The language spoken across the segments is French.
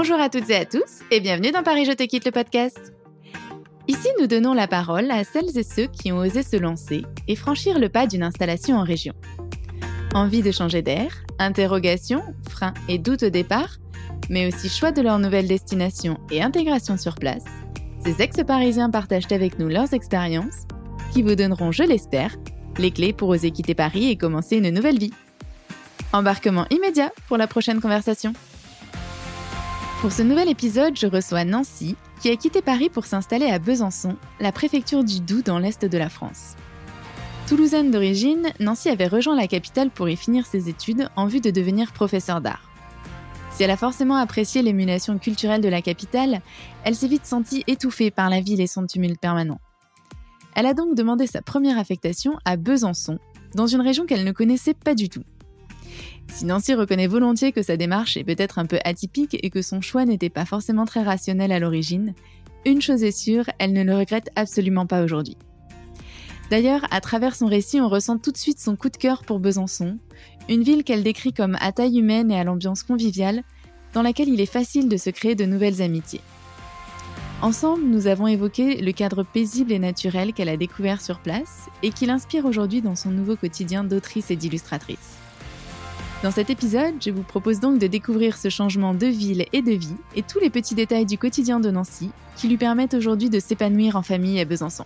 Bonjour à toutes et à tous et bienvenue dans Paris Je te quitte le podcast. Ici, nous donnons la parole à celles et ceux qui ont osé se lancer et franchir le pas d'une installation en région. Envie de changer d'air, interrogations, freins et doutes au départ, mais aussi choix de leur nouvelle destination et intégration sur place, ces ex-parisiens partagent avec nous leurs expériences qui vous donneront, je l'espère, les clés pour oser quitter Paris et commencer une nouvelle vie. Embarquement immédiat pour la prochaine conversation. Pour ce nouvel épisode, je reçois Nancy, qui a quitté Paris pour s'installer à Besançon, la préfecture du Doubs dans l'est de la France. Toulousaine d'origine, Nancy avait rejoint la capitale pour y finir ses études en vue de devenir professeur d'art. Si elle a forcément apprécié l'émulation culturelle de la capitale, elle s'est vite sentie étouffée par la ville et son tumulte permanent. Elle a donc demandé sa première affectation à Besançon, dans une région qu'elle ne connaissait pas du tout. Si Nancy reconnaît volontiers que sa démarche est peut-être un peu atypique et que son choix n'était pas forcément très rationnel à l'origine, une chose est sûre, elle ne le regrette absolument pas aujourd'hui. D'ailleurs, à travers son récit, on ressent tout de suite son coup de cœur pour Besançon, une ville qu'elle décrit comme à taille humaine et à l'ambiance conviviale, dans laquelle il est facile de se créer de nouvelles amitiés. Ensemble, nous avons évoqué le cadre paisible et naturel qu'elle a découvert sur place et qui l'inspire aujourd'hui dans son nouveau quotidien d'autrice et d'illustratrice. Dans cet épisode, je vous propose donc de découvrir ce changement de ville et de vie et tous les petits détails du quotidien de Nancy qui lui permettent aujourd'hui de s'épanouir en famille à Besançon.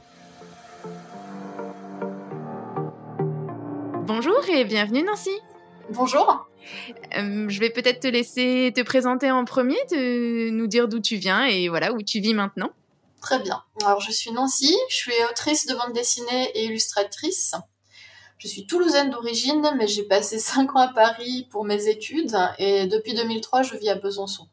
Bonjour et bienvenue Nancy. Bonjour. Euh, je vais peut-être te laisser te présenter en premier, de nous dire d'où tu viens et voilà où tu vis maintenant. Très bien. Alors je suis Nancy, je suis autrice de bande dessinée et illustratrice. Je suis toulousaine d'origine, mais j'ai passé 5 ans à Paris pour mes études et depuis 2003, je vis à Besançon.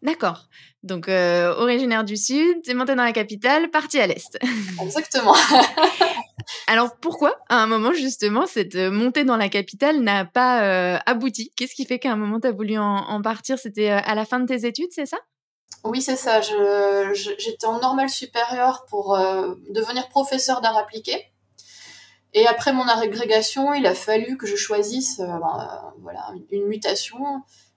D'accord. Donc, euh, originaire du Sud, t'es montée dans la capitale, partie à l'Est. Exactement. Alors, pourquoi, à un moment, justement, cette euh, montée dans la capitale n'a pas euh, abouti? Qu'est-ce qui fait qu'à un moment, t'as voulu en, partir? C'était à la fin de tes études, c'est ça? Oui, c'est ça. J'étais en normale supérieure pour devenir professeur d'art appliqué. Et après mon agrégation, il a fallu que je choisisse euh, ben, voilà, une mutation.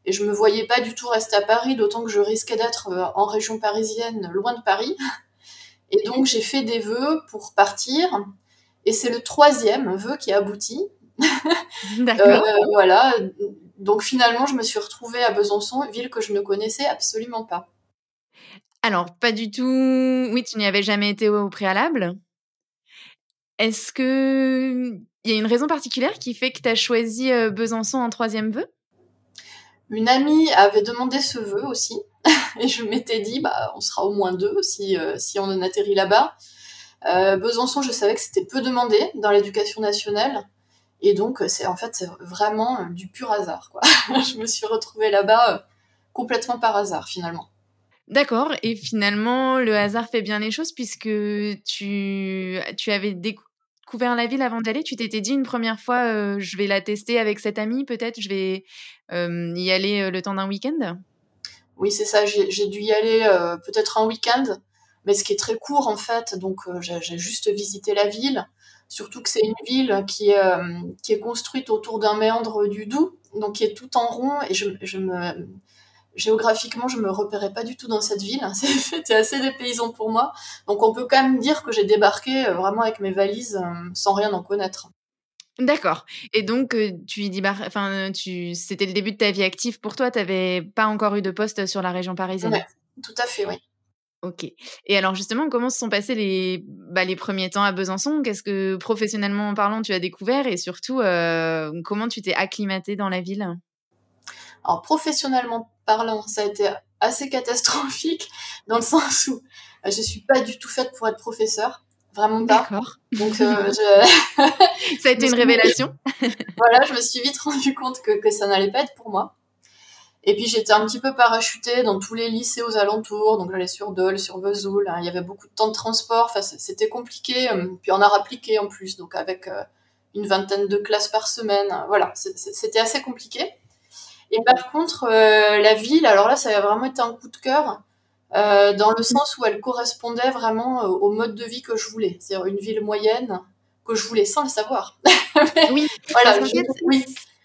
Et je me voyais pas du tout rester à Paris, d'autant que je risquais d'être euh, en région parisienne, loin de Paris. Et donc j'ai fait des vœux pour partir. Et c'est le troisième vœu qui a abouti. D'accord. Euh, voilà. Donc finalement, je me suis retrouvée à Besançon, ville que je ne connaissais absolument pas. Alors, pas du tout. Oui, tu n'y avais jamais été au préalable? Est-ce que il y a une raison particulière qui fait que tu as choisi euh, Besançon en troisième vœu? Une amie avait demandé ce vœu aussi, et je m'étais dit, bah, on sera au moins deux si, euh, si on en atterrit là-bas. Euh, Besançon, je savais que c'était peu demandé dans l'éducation nationale, et donc c'est en fait c'est vraiment du pur hasard. Quoi. je me suis retrouvée là-bas complètement par hasard finalement. D'accord, et finalement, le hasard fait bien les choses puisque tu, tu avais découvert la ville avant d'aller Tu t'étais dit une première fois, je vais la tester avec cette amie, peut-être, je vais y aller le temps d'un week-end? Oui, c'est ça, j'ai dû y aller peut-être un week-end, mais ce qui est très court en fait, donc j'ai juste visité la ville. Surtout que c'est une ville qui, qui est construite autour d'un méandre du Doubs, donc qui est tout en rond, et je me géographiquement, je me repérais pas du tout dans cette ville. C'était assez dépaysant pour moi. Donc, on peut quand même dire que j'ai débarqué euh, vraiment avec mes valises euh, sans rien en connaître. D'accord. Et donc, euh, tu y enfin, tu, c'était le début de ta vie active pour toi? Tu n'avais pas encore eu de poste sur la région parisienne? Tout à fait, oui. Ok. Et alors justement, comment se sont passés les, bah, les premiers temps à Besançon? Qu'est-ce que professionnellement parlant tu as découvert? Et surtout comment tu t'es acclimaté dans la ville? Alors professionnellement parlant, ça a été assez catastrophique dans le sens où euh, je suis pas du tout faite pour être professeur, vraiment pas. D'accord. Donc euh, ça a été une révélation. voilà, je me suis vite rendu compte que, que ça n'allait pas être pour moi. Et puis j'étais un petit peu parachutée dans tous les lycées aux alentours, donc j'allais sur Dole, sur Vesoul, hein. il y avait beaucoup de temps de transport, enfin c'était compliqué, euh, puis on a appliqué en plus, donc avec une vingtaine de classes par semaine, voilà, c'était assez compliqué. Et par contre, euh, la ville, alors là, ça a vraiment été un coup de cœur. Euh, dans le sens où elle correspondait vraiment euh, au mode de vie que je voulais. C'est-à-dire une ville moyenne que je voulais sans le savoir. oui, voilà, oui.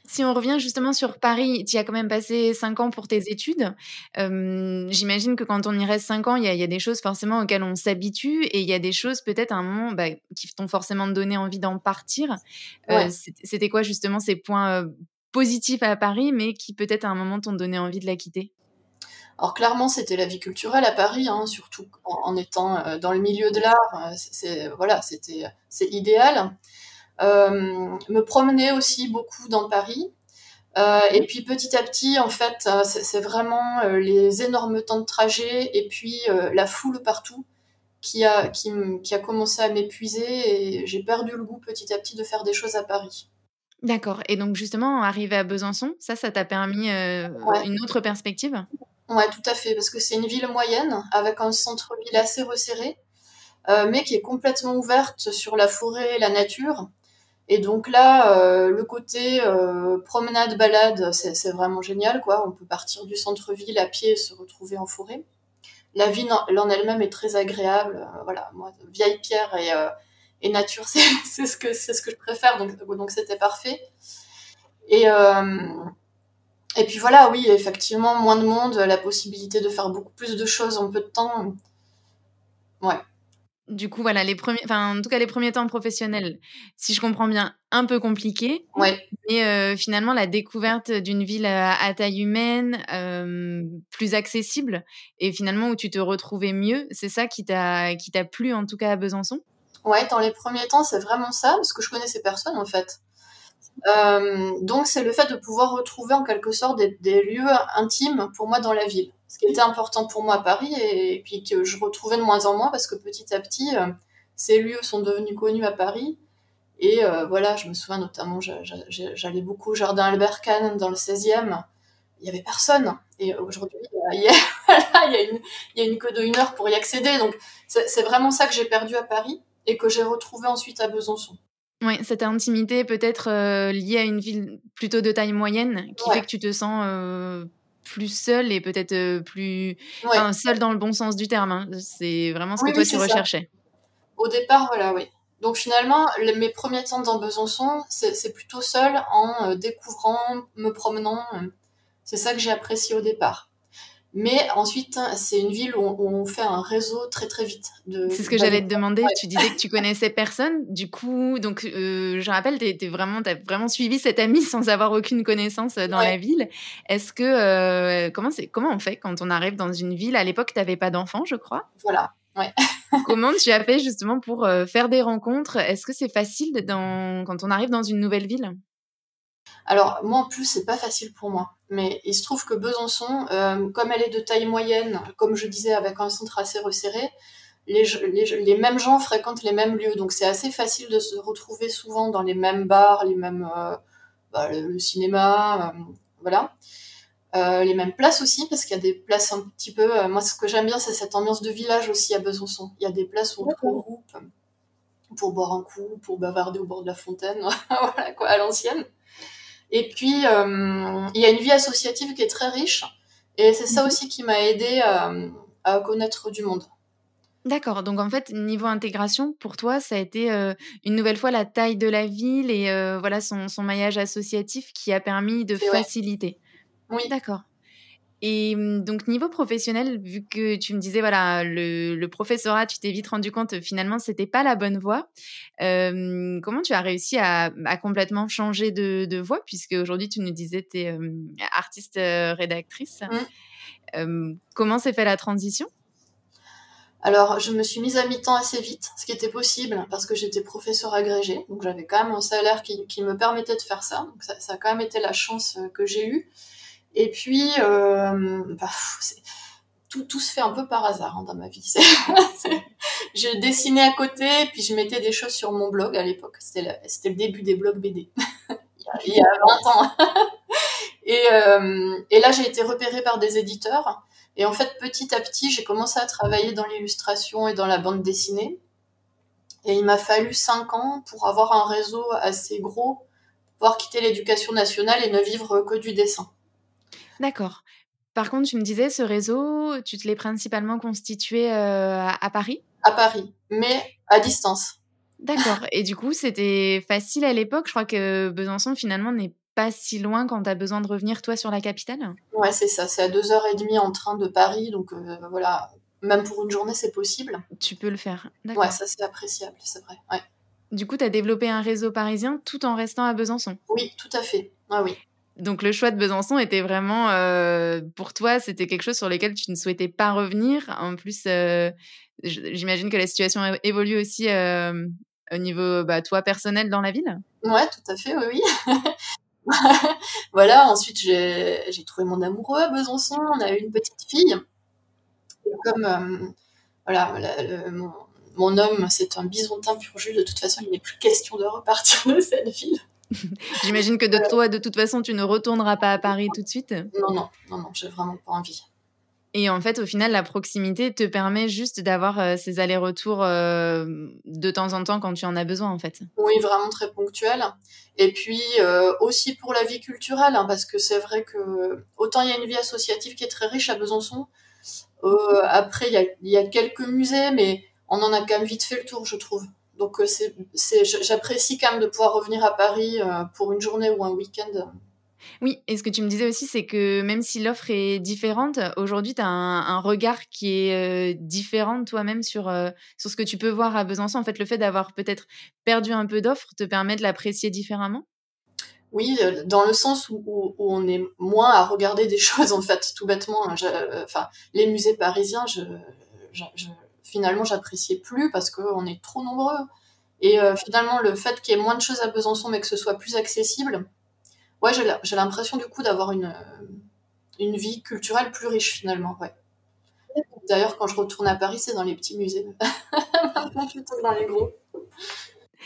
Si on revient justement sur Paris, tu as quand même passé 5 ans pour tes études. J'imagine que quand on y reste 5 ans, il y, y, a des choses forcément auxquelles on s'habitue et il y a des choses peut-être à un moment bah, qui t'ont forcément donné envie d'en partir. Ouais. C'était quoi justement ces points positifs à Paris, mais qui peut-être à un moment t'ont donné envie de la quitter? Alors clairement, c'était la vie culturelle à Paris, hein, surtout en, étant dans le milieu de l'art. C'est voilà, c'était c'est idéal. Euh, me promener aussi beaucoup dans Paris. Euh, et puis petit à petit, en fait, euh, c'est vraiment les énormes temps de trajet et puis la foule partout qui a, qui a commencé à m'épuiser et j'ai perdu le goût petit à petit de faire des choses à Paris. D'accord. Et donc justement, arriver à Besançon, ça, ça t'a permis euh, ouais. une autre perspective? Ouais, tout à fait, parce que c'est une ville moyenne avec un centre-ville assez resserré, euh, mais qui est complètement ouverte sur la forêt et la nature. Et donc là, euh, le côté promenade, balade, c'est vraiment génial, quoi. On peut partir du centre-ville à pied et se retrouver en forêt. La ville en elle-même est très agréable. Voilà, moi, vieille pierre et, et nature, c'est ce que c'est ce que je préfère. Donc donc c'était parfait. Et euh, et puis voilà, oui, effectivement, moins de monde, la possibilité de faire beaucoup plus de choses en peu de temps. Ouais du coup, voilà, les premiers, enfin, en tout cas, les premiers temps professionnels, si je comprends bien, un peu compliqués. Ouais. Mais euh, finalement, la découverte d'une ville à, à taille humaine, euh, plus accessible, et finalement où tu te retrouvais mieux, c'est ça qui t'a, qui t'a plu en tout cas à Besançon? Ouais, dans les premiers temps, c'est vraiment ça, parce que je connaissais personne en fait. Euh, donc, c'est le fait de pouvoir retrouver en quelque sorte des, lieux intimes pour moi dans la ville ce qui était important pour moi à Paris et, puis que je retrouvais de moins en moins parce que petit à petit, euh, ces lieux sont devenus connus à Paris. Et euh, voilà, je me souviens notamment, j'allais beaucoup au jardin Albert Kahn dans le 16e. Il n'y avait personne. Et aujourd'hui, il y, a, il, y a une, il y a une queue de une heure pour y accéder. Donc, c'est vraiment ça que j'ai perdu à Paris et que j'ai retrouvé ensuite à Besançon. Oui, cette intimité peut-être euh, liée à une ville plutôt de taille moyenne qui ouais. fait que tu te sens euh, plus seul et peut-être euh, plus ouais. enfin, seul dans le bon sens du terme. Hein. C'est vraiment ce oui, que toi oui, tu recherchais. Ça. Au départ, voilà, oui. Donc finalement, les, mes premiers temps dans Besançon, c'est plutôt seul en découvrant, me promenant. C'est ça que j'ai apprécié au départ. Mais ensuite, c'est une ville où on, fait un réseau très très vite. C'est ce que j'allais te demander. Ouais. Tu disais que tu connaissais personne. Du coup, donc euh, je rappelle, tu as vraiment, vraiment suivi cette amie sans avoir aucune connaissance dans ouais. la ville. Est-ce que euh, comment c'est comment on fait quand on arrive dans une ville? À l'époque, tu n'avais pas d'enfant, je crois. Voilà. Ouais. Comment tu as fait justement pour euh, faire des rencontres? Est-ce que c'est facile dans, quand on arrive dans une nouvelle ville? Alors moi en plus c'est pas facile pour moi, mais il se trouve que Besançon, euh, comme elle est de taille moyenne, comme je disais avec un centre assez resserré, les, les, les mêmes gens fréquentent les mêmes lieux, donc c'est assez facile de se retrouver souvent dans les mêmes bars, les mêmes euh, bah, le, le, cinéma, euh, voilà, les mêmes places aussi parce qu'il y a des places un petit peu. Moi ce que j'aime bien c'est cette ambiance de village aussi à Besançon. Il y a des places où on se regroupe pour boire un coup, pour bavarder au bord de la fontaine, voilà quoi à l'ancienne. Et puis, euh, il y a une vie associative qui est très riche. Et c'est ça aussi qui m'a aidé à, à, connaître du monde. D'accord. Donc, en fait, niveau intégration, pour toi, ça a été euh, une nouvelle fois la taille de la ville et euh, voilà son, son, maillage associatif qui a permis de et faciliter. Ouais. Oui. D'accord. Et mmh, donc niveau professionnel, vu que tu me disais voilà le, le professorat, tu t'es vite rendu compte finalement c'était pas la bonne voie. Euh, comment tu as réussi à, à complètement changer de, de voie? Puisque aujourd'hui tu nous disais tu es euh, artiste rédactrice. Mmh. Euh, comment s'est fait la transition? Alors, je me suis mise à mi-temps assez vite, ce qui était possible parce que j'étais professeur agrégé, donc j'avais quand même un salaire qui, qui, me permettait de faire ça. Donc ça, ça a quand même été la chance que j'ai eue. Et puis, euh, bah, tout, se fait un peu par hasard hein, dans ma vie. je dessinais à côté, puis je mettais des choses sur mon blog à l'époque. C'était le, début des blogs BD, il, y a, il, y a, 20 ans. et, euh, et, là, j'ai été repérée par des éditeurs. Et en fait, petit à petit, j'ai commencé à travailler dans l'illustration et dans la bande dessinée. Et il m'a fallu 5 ans pour avoir un réseau assez gros, pouvoir quitter l'éducation nationale et ne vivre que du dessin. D'accord. Par contre, tu me disais, ce réseau, tu te l'es principalement constitué euh, à Paris? À Paris, mais à distance. D'accord. Et du coup, c'était facile à l'époque? Je crois que Besançon, finalement, n'est pas si loin quand tu as besoin de revenir, toi, sur la capitale? Ouais, c'est ça. C'est à 2h30 en train de Paris. Donc, euh, voilà, même pour une journée, c'est possible. Tu peux le faire. Ouais, ça, c'est appréciable, c'est vrai. Ouais. Du coup, tu as développé un réseau parisien tout en restant à Besançon? Oui, tout à fait. Ah oui. Donc le choix de Besançon était vraiment euh, pour toi, c'était quelque chose sur lequel tu ne souhaitais pas revenir? En plus, euh, j'imagine que la situation évolue aussi euh, au niveau bah, toi personnel dans la ville? Ouais, tout à fait, oui, voilà. Ensuite, j'ai trouvé mon amoureux à Besançon. On a eu une petite fille. Et comme voilà, mon, mon, homme, c'est un bisontin pur jus. De toute façon, il n'est plus question de repartir de cette ville. J'imagine que de toi, de toute façon, tu ne retourneras pas à Paris tout de suite. Non, non, non, non, j'ai vraiment pas envie. Et en fait, au final, la proximité te permet juste d'avoir euh, ces allers-retours euh, de temps en temps quand tu en as besoin, en fait. Oui, vraiment très ponctuel. Et puis euh, aussi pour la vie culturelle, hein, parce que c'est vrai que autant il y a une vie associative qui est très riche à Besançon. après, il y, y a, quelques musées, mais on en a quand même vite fait le tour, je trouve. Donc euh, c'est, j'apprécie quand même de pouvoir revenir à Paris euh, pour une journée ou un week-end. Oui, et ce que tu me disais aussi, c'est que même si l'offre est différente, aujourd'hui, tu as un, regard qui est euh, différent toi-même sur, sur ce que tu peux voir à Besançon. En fait, le fait d'avoir peut-être perdu un peu d'offres te permet de l'apprécier différemment? Oui, dans le sens où, on est moins à regarder des choses, en fait, tout bêtement. Enfin, les musées parisiens, je, je finalement j'appréciais plus parce qu'on est trop nombreux. Et euh, finalement, le fait qu'il y ait moins de choses à Besançon, mais que ce soit plus accessible, ouais, j'ai l'impression du coup d'avoir une, euh, une vie culturelle plus riche finalement. Ouais. D'ailleurs, quand je retourne à Paris, c'est dans les petits musées. Plutôt dans les gros.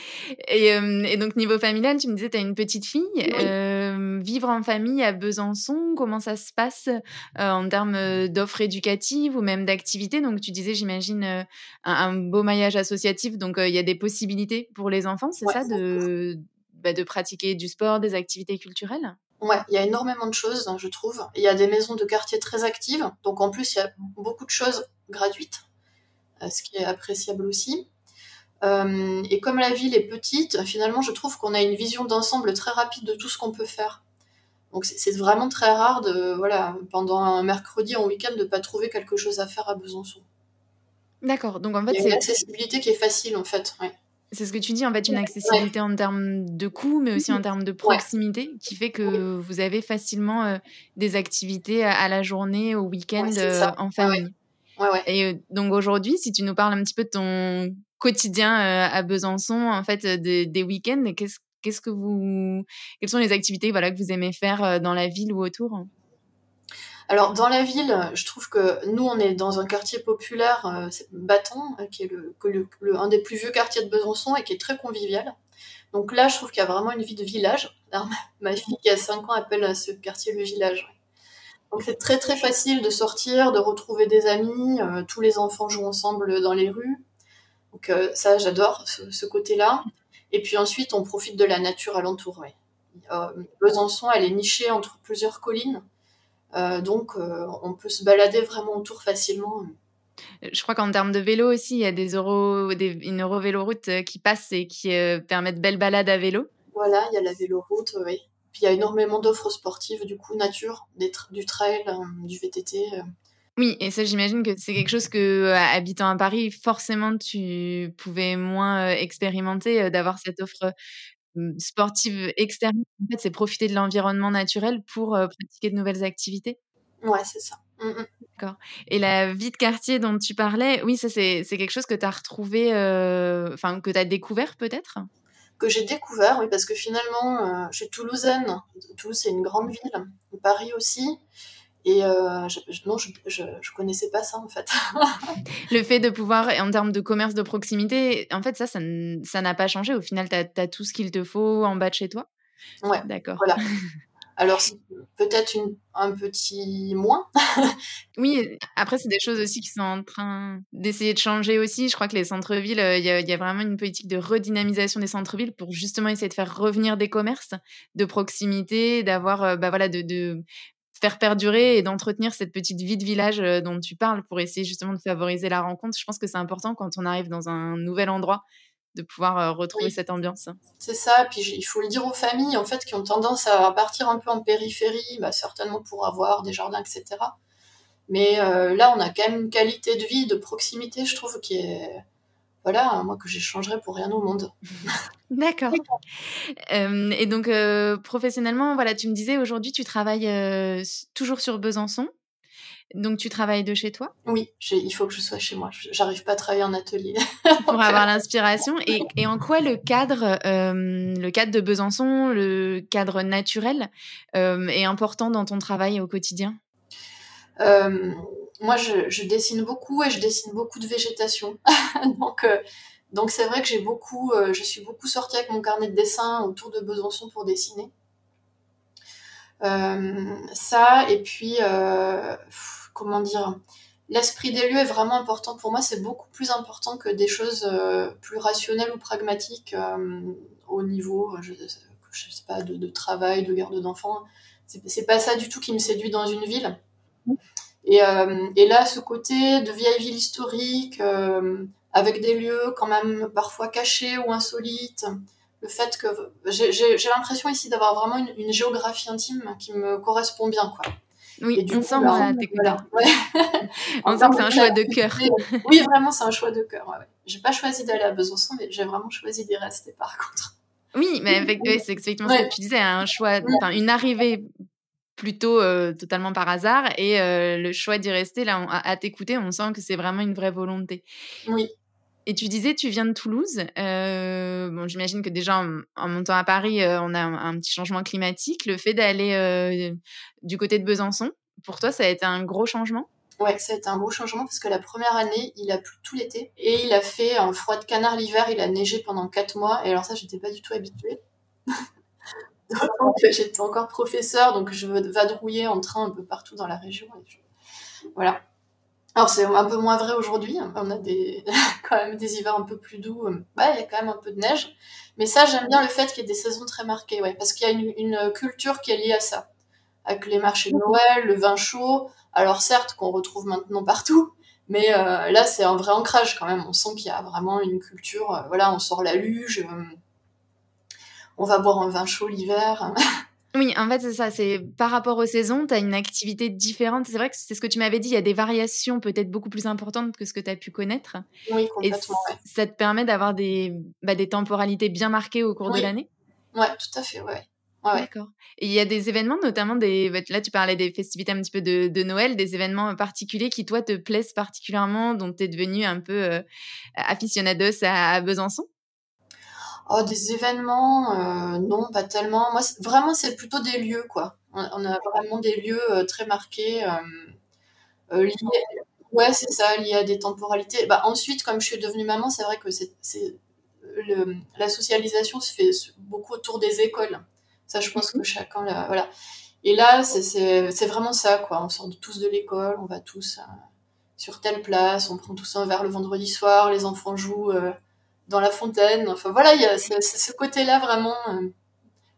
Et, euh, et, donc, niveau familial, tu me disais, tu as une petite fille. Euh, vivre en famille à Besançon, comment ça se passe euh, en termes d'offres éducatives ou même d'activités? Donc, tu disais, j'imagine, un, beau maillage associatif. Donc, il y a des possibilités pour les enfants, c'est ça, de, bah, de pratiquer du sport, des activités culturelles? Ouais, il y a énormément de choses, je trouve. Il y a des maisons de quartier très actives. Donc, en plus, il y a beaucoup de choses gratuites, ce qui est appréciable aussi. Euh, et comme la ville est petite, finalement, je trouve qu'on a une vision d'ensemble très rapide de tout ce qu'on peut faire. Donc c'est vraiment très rare de, voilà, pendant un mercredi en week-end, de pas trouver quelque chose à faire à Besançon. D'accord. Donc en fait, c'est une accessibilité qui est facile en fait. C'est ce que tu dis, en fait, une accessibilité en termes de coût, mais aussi en termes de proximité, qui fait que vous avez facilement euh, des activités à, la journée, au week-end, euh, en famille. Et donc aujourd'hui, si tu nous parles un petit peu de ton quotidien à Besançon, en fait, des, week-ends, qu'est-ce qu'est-ce que vous, quelles sont les activités voilà que vous aimez faire dans la ville ou autour? Alors dans la ville, je trouve que nous on est dans un quartier populaire, c'est Battant, qui est le, un des plus vieux quartiers de Besançon et qui est très convivial. Donc là, je trouve qu'il y a vraiment une vie de village. ma fille qui a 5 ans appelle ce quartier le village. Donc c'est très très facile de sortir, de retrouver des amis. Euh, tous les enfants jouent ensemble dans les rues. Donc euh, ça, j'adore ce, côté-là. Et puis ensuite, on profite de la nature alentour. Ouais. Euh, Besançon, elle est nichée entre plusieurs collines. donc on peut se balader vraiment autour facilement. Je crois qu'en termes de vélo aussi, il y a des des, une Eurovéloroute qui passe et qui permet de belles balades à vélo. Voilà, il y a la véloroute, oui. Puis il y a énormément d'offres sportives, du coup, nature, du trail, euh, du VTT. Euh. Oui, et ça, j'imagine que c'est quelque chose que, euh, habitant à Paris, forcément, tu pouvais moins expérimenter, d'avoir cette offre sportive externe. En fait, c'est profiter de l'environnement naturel pour pratiquer de nouvelles activités. Ouais, c'est ça. Mmh, mmh. D'accord. Et la vie de quartier dont tu parlais, oui, ça, c'est quelque chose que tu as retrouvé, enfin, que tu as découvert peut-être? Que j'ai découvert, oui, parce que finalement, euh, je suis toulousaine. Toulouse, c'est une grande ville. Paris aussi. Et euh, je, non, je, je, connaissais pas ça en fait. le fait de pouvoir, en termes de commerce de proximité, en fait, ça, ça n'a pas changé. Au final, tu as, as, tout ce qu'il te faut en bas de chez toi. Ouais. D'accord. Voilà. Alors, peut-être un petit moins. oui, après, c'est des choses aussi qui sont en train d'essayer de changer aussi. Je crois que les centres-villes, euh, il y, a vraiment une politique de redynamisation des centres-villes pour justement essayer de faire revenir des commerces de proximité, d'avoir, euh, bah voilà, de, faire perdurer et d'entretenir cette petite vie de village euh, dont tu parles pour essayer justement de favoriser la rencontre. Je pense que c'est important quand on arrive dans un nouvel endroit de pouvoir retrouver cette ambiance. C'est ça, puis il faut le dire aux familles, en fait, qui ont tendance à partir un peu en périphérie, bah, certainement pour avoir des jardins, etc. Mais là, on a quand même une qualité de vie, de proximité, je trouve, qui est voilà, moi que j'échangerais pour rien au monde. D'accord. et donc, professionnellement, voilà, tu me disais aujourd'hui, tu travailles toujours sur Besançon. Donc, tu travailles de chez toi? Oui, il faut que je sois chez moi. J'arrive pas à travailler en atelier. pour avoir l'inspiration. Et, en quoi le cadre, le cadre de Besançon, le cadre naturel, est important dans ton travail au quotidien? Moi, je, dessine beaucoup et je dessine beaucoup de végétation. donc, euh, donc c'est vrai que j'ai beaucoup, euh, je suis beaucoup sortie avec mon carnet de dessin autour de Besançon pour dessiner. Euh, ça, et puis, comment dire, l'esprit des lieux est vraiment important pour moi. C'est beaucoup plus important que des choses plus rationnelles ou pragmatiques au niveau, je, je sais pas, de, de travail, de garde d'enfants. C'est pas ça du tout qui me séduit dans une ville. Et, euh, et, là, ce côté de vieille ville historique, euh, avec des lieux quand même parfois cachés ou insolites, le fait que j'ai l'impression ici d'avoir vraiment une, une, géographie intime qui me correspond bien, quoi. Oui, on sent bah, voilà, on sent que c'est un choix de cœur. oui, vraiment, c'est un choix de cœur. Ouais, J'ai pas choisi d'aller à Besançon, mais j'ai vraiment choisi d'y rester par contre. Oui, mais avec, c'est exactement ce que tu disais, un choix, une arrivée plutôt euh, totalement par hasard. Et euh, le choix d'y rester, là, à, t'écouter, on sent que c'est vraiment une vraie volonté. Oui. Et tu disais, tu viens de Toulouse. Euh, bon, j'imagine que déjà en, montant à Paris, on a un, petit changement climatique. Le fait d'aller du côté de Besançon, pour toi, ça a été un gros changement? Ouais, ça a été un gros changement parce que la première année, il a plu tout l'été et il a fait un froid de canard l'hiver. Il a neigé pendant quatre mois et alors ça, j'étais pas du tout habituée. J'étais encore professeur, donc je vadrouillais en train un peu partout dans la région. Voilà. Alors c'est un peu moins vrai aujourd'hui. On a des quand même des hivers un peu plus doux. Bah, il y a quand même un peu de neige. Mais ça, j'aime bien le fait qu'il y ait des saisons très marquées, ouais, parce qu'il y a une, culture qui est liée à ça, avec les marchés de Noël, le vin chaud. Alors certes, qu'on retrouve maintenant partout, mais euh, là, c'est un vrai ancrage quand même. On sent qu'il y a vraiment une culture. Euh, voilà, on sort la luge. Euh, on va boire un vin chaud l'hiver. Oui, en fait, c'est ça. C'est par rapport aux saisons, tu as une activité différente. C'est vrai que c'est ce que tu m'avais dit. Il y a des variations peut-être beaucoup plus importantes que ce que tu as pu connaître. Oui, complètement. Et ça te permet d'avoir des, bah, des temporalités bien marquées au cours de l'année? Oui, tout à fait, ouais. D'accord. Et il y a des événements, notamment des. Bah, là, tu parlais des festivités un petit peu de, de, Noël, des événements particuliers qui, toi, te plaisent particulièrement, dont tu es devenu un peu euh, aficionados à Besançon? Oh, des événements, euh, non, pas tellement. Moi, vraiment, c'est plutôt des lieux, quoi. On, a vraiment des lieux euh, très marqués, euh, liés, ouais, c'est ça, liés à des temporalités. Bah, ensuite, comme je suis devenue maman, c'est vrai que c'est, la socialisation se fait beaucoup autour des écoles. Ça, je pense que chacun, voilà. Et là, c'est vraiment ça, quoi. On sort tous de l'école, on va tous sur telle place, on prend tous un verre le vendredi soir, les enfants jouent dans la fontaine. Enfin voilà, il y a ce, côté-là vraiment. Euh,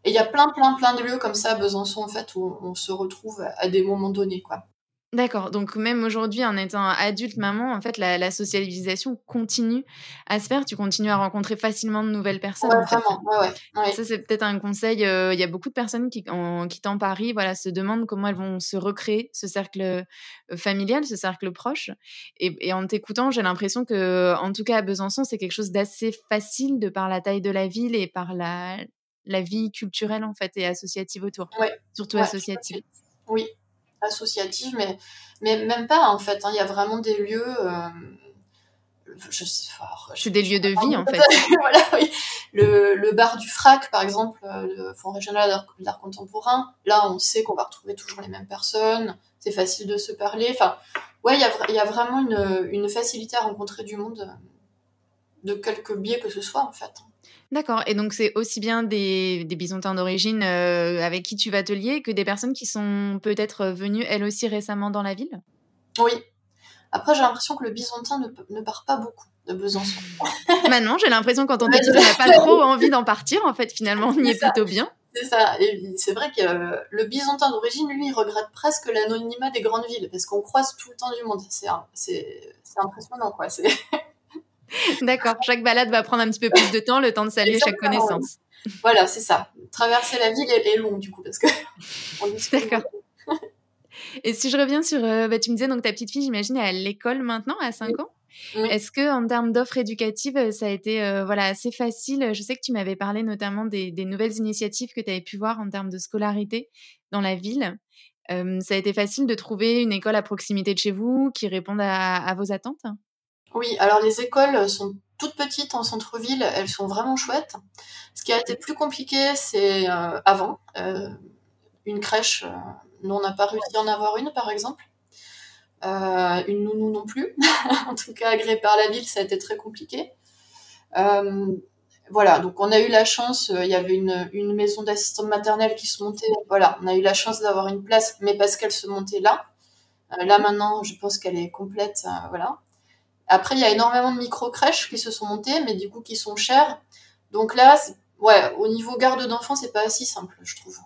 et il y a plein, plein, plein de lieux comme ça à Besançon, en fait, où on se retrouve à des moments donnés, quoi. D'accord. Donc même aujourd'hui, en étant adulte, maman, en fait, la, socialisation continue à se faire. Tu continues à rencontrer facilement de nouvelles personnes. Ouais, vraiment. Ouais, Ça, c'est peut-être un conseil. Euh, il y a beaucoup de personnes qui, en quittant Paris, voilà, se demandent comment elles vont se recréer ce cercle euh, familial, ce cercle proche. Et, en t'écoutant, j'ai l'impression que, en tout cas à Besançon, c'est quelque chose d'assez facile de par la taille de la ville et par la, la vie culturelle en fait et associative autour. Surtout associative. Oui, associative, mais, mais même pas en fait. Hein. Il y a vraiment des lieux. Euh, je sais, c'est des lieux de vie en fait. voilà, oui. le, le, bar du FRAC, par exemple, euh, le Fonds régional d'art contemporain, là on sait qu'on va retrouver toujours les mêmes personnes, c'est facile de se parler. Enfin, ouais, il y a, y a, vraiment une, une, facilité à rencontrer du monde euh, de quelque biais que ce soit en fait. D'accord. Et donc, c'est aussi bien des, des bisontins d'origine euh, avec qui tu vas te lier que des personnes qui sont peut-être venues elles aussi récemment dans la ville? Oui. Après, j'ai l'impression que le bisontin ne, ne, part pas beaucoup de Besançon. Maintenant, j'ai l'impression quand on te dit qu'on n'a pas trop envie d'en partir, en fait, finalement, on y est, plutôt bien. C'est ça. Et c'est vrai que euh, le bisontin d'origine, lui, il regrette presque l'anonymat des grandes villes parce qu'on croise tout le temps du monde. C'est impressionnant, quoi. C'est. D'accord, chaque balade va prendre un petit peu plus de temps, le temps de saluer chaque connaissance. Voilà, c'est ça. Traverser la ville est, long du coup parce que. D'accord. Et si je reviens sur, euh, bah, tu me disais donc ta petite fille, j'imagine, est à l'école maintenant, à 5 ans. Est-ce que en termes d'offres éducatives, euh, ça a été euh, voilà assez facile? Je sais que tu m'avais parlé notamment des, nouvelles initiatives que tu avais pu voir en termes de scolarité dans la ville. ça a été facile de trouver une école à proximité de chez vous qui réponde à, vos attentes? Oui, alors les écoles sont toutes petites en centre-ville, elles sont vraiment chouettes. Ce qui a été plus compliqué, c'est avant. une crèche, nous on n'a pas réussi à en avoir une par exemple. Euh, une nounou non plus. en tout cas, agréée par la ville, ça a été très compliqué. Euh, voilà, donc on a eu la chance, euh, il y avait une, une maison d'assistante maternelle qui se montait. Voilà, on a eu la chance d'avoir une place, mais parce qu'elle se montait là. là maintenant, je pense qu'elle est complète. voilà. Après, il y a énormément de micro-crèches qui se sont montées, mais du coup qui sont chères. Donc là, ouais, au niveau garde d'enfants, c'est pas si simple, je trouve.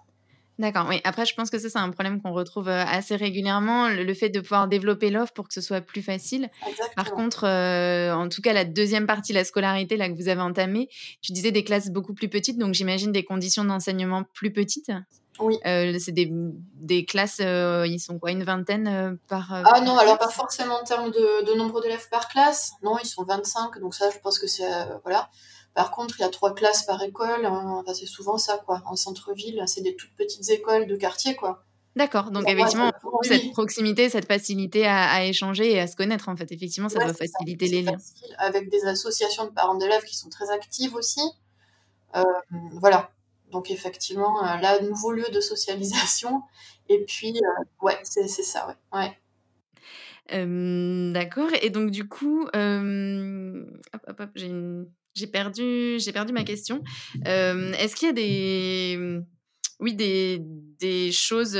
D'accord, oui. Après, je pense que ça, c'est un problème qu'on retrouve assez régulièrement, le, fait de pouvoir développer l'offre pour que ce soit plus facile. Par contre, en tout cas, la deuxième partie, la scolarité, là, que vous avez entamée, tu disais des classes beaucoup plus petites, donc j'imagine des conditions d'enseignement plus petites. Oui. c'est des, des, classes, ils sont quoi, une vingtaine par. ah non, alors pas forcément en termes de, de nombre d'élèves par classe. Non, ils sont 25, donc ça, je pense que c'est. voilà. Par contre, il y a trois classes par école. Hein. c'est souvent ça, quoi. En centre-ville, c'est des toutes petites écoles de quartier, quoi. D'accord. Donc, effectivement, cette proximité, cette facilité à, échanger et à se connaître, en fait, effectivement, ça doit faciliter les liens. Avec des associations de parents d'élèves qui sont très actives aussi. Euh, voilà. Donc, effectivement, euh, là, nouveau lieu de socialisation. Et puis, euh, ouais, c'est ça, ouais. D'accord. Et donc, du coup, j'ai perdu, j'ai perdu ma question. Est-ce qu'il y a des, oui, des, des choses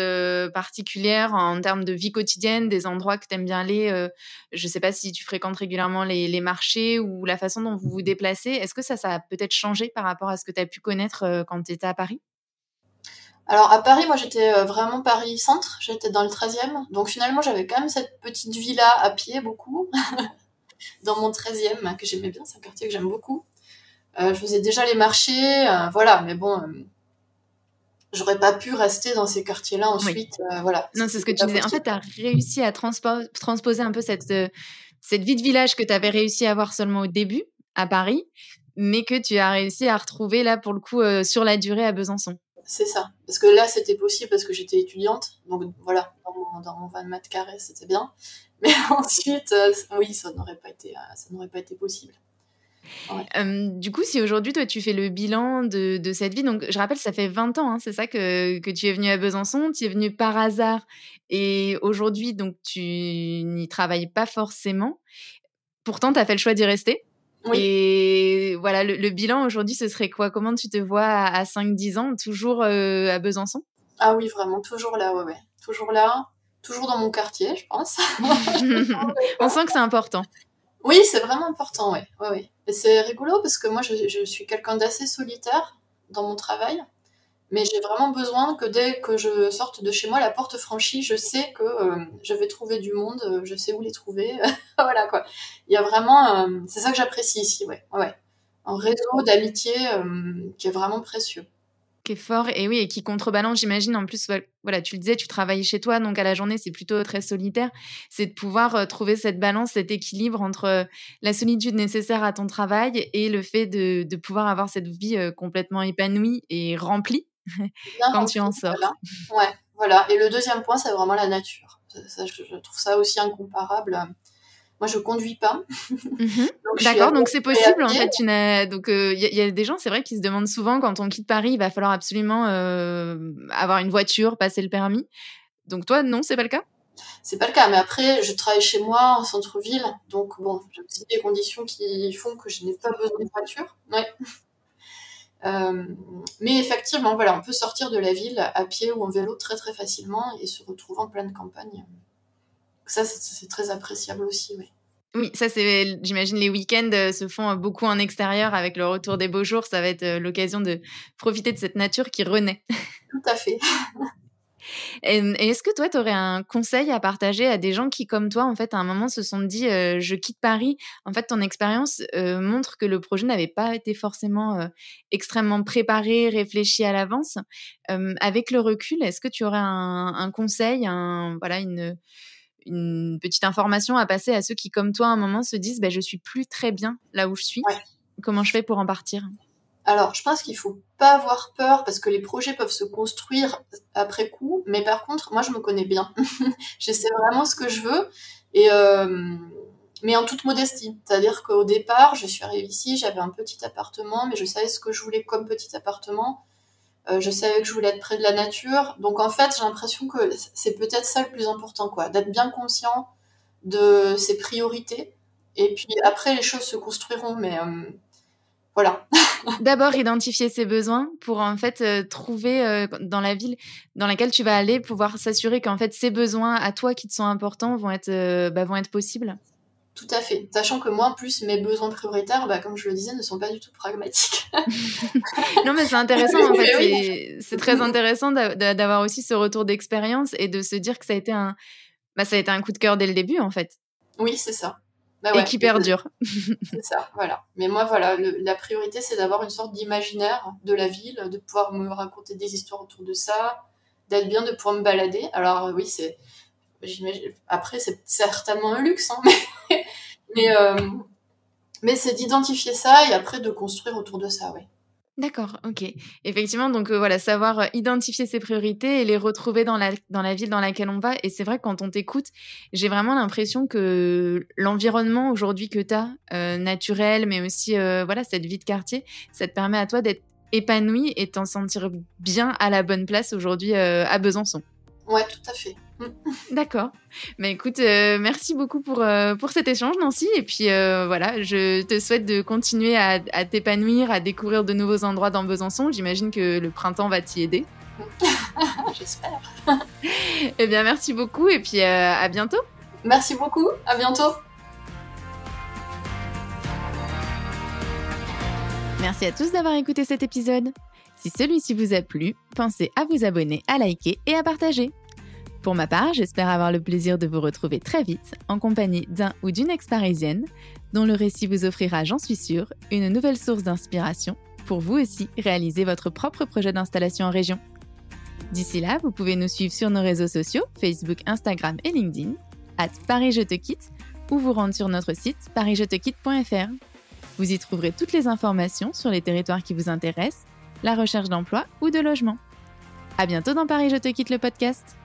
particulières en termes de vie quotidienne, des endroits que tu aimes bien aller Je ne sais pas si tu fréquentes régulièrement les, les, marchés ou la façon dont vous vous déplacez. Est-ce que ça, ça a peut-être changé par rapport à ce que tu as pu connaître quand tu étais à Paris? Alors à Paris, moi j'étais vraiment Paris-Centre, j'étais dans le 13e, donc finalement j'avais quand même cette petite villa à pied beaucoup. dans mon 13e, que j'aimais bien, c'est un quartier que j'aime beaucoup. Euh, je faisais déjà les marchés, euh, voilà, mais bon, euh, j'aurais pas pu rester dans ces quartiers-là ensuite, voilà. Non, c'est ce que tu disais. En fait, tu as réussi à transposer un peu cette, cette vie de village que tu avais réussi à avoir seulement au début, à Paris, mais que tu as réussi à retrouver là, pour le coup, sur la durée à Besançon. C'est ça. Parce que là, c'était possible parce que j'étais étudiante. Donc voilà, dans mon, dans mon 20 mètres carrés, c'était bien. Mais ensuite, euh, oui, ça n'aurait pas été, euh, ça n'aurait pas été possible. Du coup, si aujourd'hui, toi, tu fais le bilan de, de, cette vie, donc je rappelle, ça fait 20 ans, hein, c'est ça que, que, tu es venu à Besançon, tu es venu par hasard, et aujourd'hui, donc, tu n'y travailles pas forcément. Pourtant, tu as fait le choix d'y rester. Oui. Et voilà, le, bilan aujourd'hui, ce serait quoi? Comment tu te vois à, 5-10 ans, toujours euh, à Besançon? Ah oui, vraiment, toujours là, ouais, ouais. Toujours là toujours dans mon quartier, je pense. On sent que c'est important. Oui, c'est vraiment important, oui. Ouais, ouais. Et c'est rigolo parce que moi, je, suis quelqu'un d'assez solitaire dans mon travail, mais j'ai vraiment besoin que dès que je sorte de chez moi, la porte franchie, je sais que euh, je vais trouver du monde, euh, je sais où les trouver. voilà, quoi. Il vraiment... Euh, c'est ça que j'apprécie ici, ouais. ouais. Un réseau d'amitié qui est vraiment précieux qui est fort et oui et qui contrebalance j'imagine en plus voilà tu le disais tu travailles chez toi donc à la journée c'est plutôt très solitaire. C'est de pouvoir euh, trouver cette balance cet équilibre entre euh, la solitude nécessaire à ton travail et le fait de, de pouvoir avoir cette vie euh, complètement épanouie et remplie quand tu en sors. voilà. ouais voilà. Et le deuxième point c'est vraiment la nature. Ça, je, je, trouve ça aussi incomparable moi, je conduis pas. Mhm. D'accord, donc c'est possible en fait. Donc il euh, y, a des gens, c'est vrai, qui se demandent souvent quand on quitte Paris, il va falloir absolument euh, avoir une voiture, passer le permis. Donc toi, non, c'est pas le cas? C'est pas le cas, mais après, je travaille chez moi en centre-ville, donc bon, j'ai aussi des conditions qui font que je n'ai pas besoin de voiture. Ouais. Euh, mais effectivement, voilà, on peut sortir de la ville à pied ou en vélo très très facilement et se retrouver en pleine campagne. Ça, c'est très appréciable aussi, oui. Oui, ça c'est, j'imagine, les week-ends euh, se font euh, beaucoup en extérieur avec le retour des beaux jours. Ça va être euh, l'occasion de profiter de cette nature qui renaît. Tout à fait. Et, est-ce que toi, tu aurais un conseil à partager à des gens qui, comme toi, en fait, à un moment se sont dit euh, je quitte Paris En fait, ton expérience euh, montre que le projet n'avait pas été forcément euh, extrêmement préparé, réfléchi à l'avance. avec le recul, est-ce que tu aurais un, conseil, un, voilà, une, une, petite information à passer à ceux qui, comme toi, à un moment se disent bah, je suis plus très bien là où je suis Comment je fais pour en partir? Alors, je pense qu'il faut pas avoir peur parce que les projets peuvent se construire après coup. Mais par contre, moi, je me connais bien. je sais vraiment ce que je veux. Et euh, mais en toute modestie. C'est-à-dire qu'au départ, je suis arrivée ici, j'avais un petit appartement, mais je savais ce que je voulais comme petit appartement. Euh, je savais que je voulais être près de la nature. Donc en fait, j'ai l'impression que c'est peut-être ça le plus important, quoi, d'être bien conscient de ses priorités. Et puis après, les choses se construiront. Mais euh, voilà. D'abord identifier ses besoins pour en fait euh, trouver dans la ville dans laquelle tu vas aller pouvoir s'assurer qu'en fait ces besoins à toi qui te sont importants vont être bah, vont être possibles. Tout à fait. Sachant que moi, en plus, mes besoins prioritaires, bah, comme je le disais, ne sont pas du tout pragmatiques. non, mais c'est intéressant, en fait. C'est très intéressant d'avoir aussi ce retour d'expérience et de se dire que ça a été un, bah, ça a été un coup de cœur dès le début, en fait. Oui, c'est ça. Bah et qui perdure. c'est ça, voilà. Mais moi, voilà, la priorité, c'est d'avoir une sorte d'imaginaire de la ville, de pouvoir me raconter des histoires autour de ça, d'être bien, de pouvoir me balader. Alors, oui, c'est. Après, c'est certainement un luxe, hein, mais, mais, euh, mais c'est d'identifier ça et après de construire autour de ça, oui. D'accord, ok. Effectivement, donc euh, voilà, savoir euh, identifier ses priorités et les retrouver dans la, dans la ville dans laquelle on va. Et c'est vrai que quand on t'écoute, j'ai vraiment l'impression que l'environnement aujourd'hui que tu as, euh, naturel, mais aussi voilà, cette vie de quartier, ça te permet à toi d'être épanoui et de t'en sentir bien à la bonne place aujourd'hui à Besançon. Ouais, tout à fait. D'accord. Mais écoute, euh, merci beaucoup pour, euh, pour cet échange, Nancy. Et puis euh, voilà, je te souhaite de continuer à, t'épanouir, à découvrir de nouveaux endroits dans Besançon. J'imagine que le printemps va t'y aider. J'espère. eh bien, merci beaucoup et puis à bientôt. Merci beaucoup. À bientôt. Merci à tous d'avoir écouté cet épisode. Si celui-ci vous a plu, pensez à vous abonner, à liker et à partager. Pour ma part, j'espère avoir le plaisir de vous retrouver très vite en compagnie d'un ou d'une ex-parisienne dont le récit vous offrira, j'en suis sûre, une nouvelle source d'inspiration pour vous aussi réaliser votre propre projet d'installation en région. D'ici là, vous pouvez nous suivre sur nos réseaux sociaux, Facebook, Instagram et LinkedIn, at Paris Je Te Quitte, ou vous rendre sur notre site parisjettequitte.fr. Vous y trouverez toutes les informations sur les territoires qui vous intéressent, la recherche d'emploi ou de logement. À bientôt dans Paris Je Te Quitte le podcast.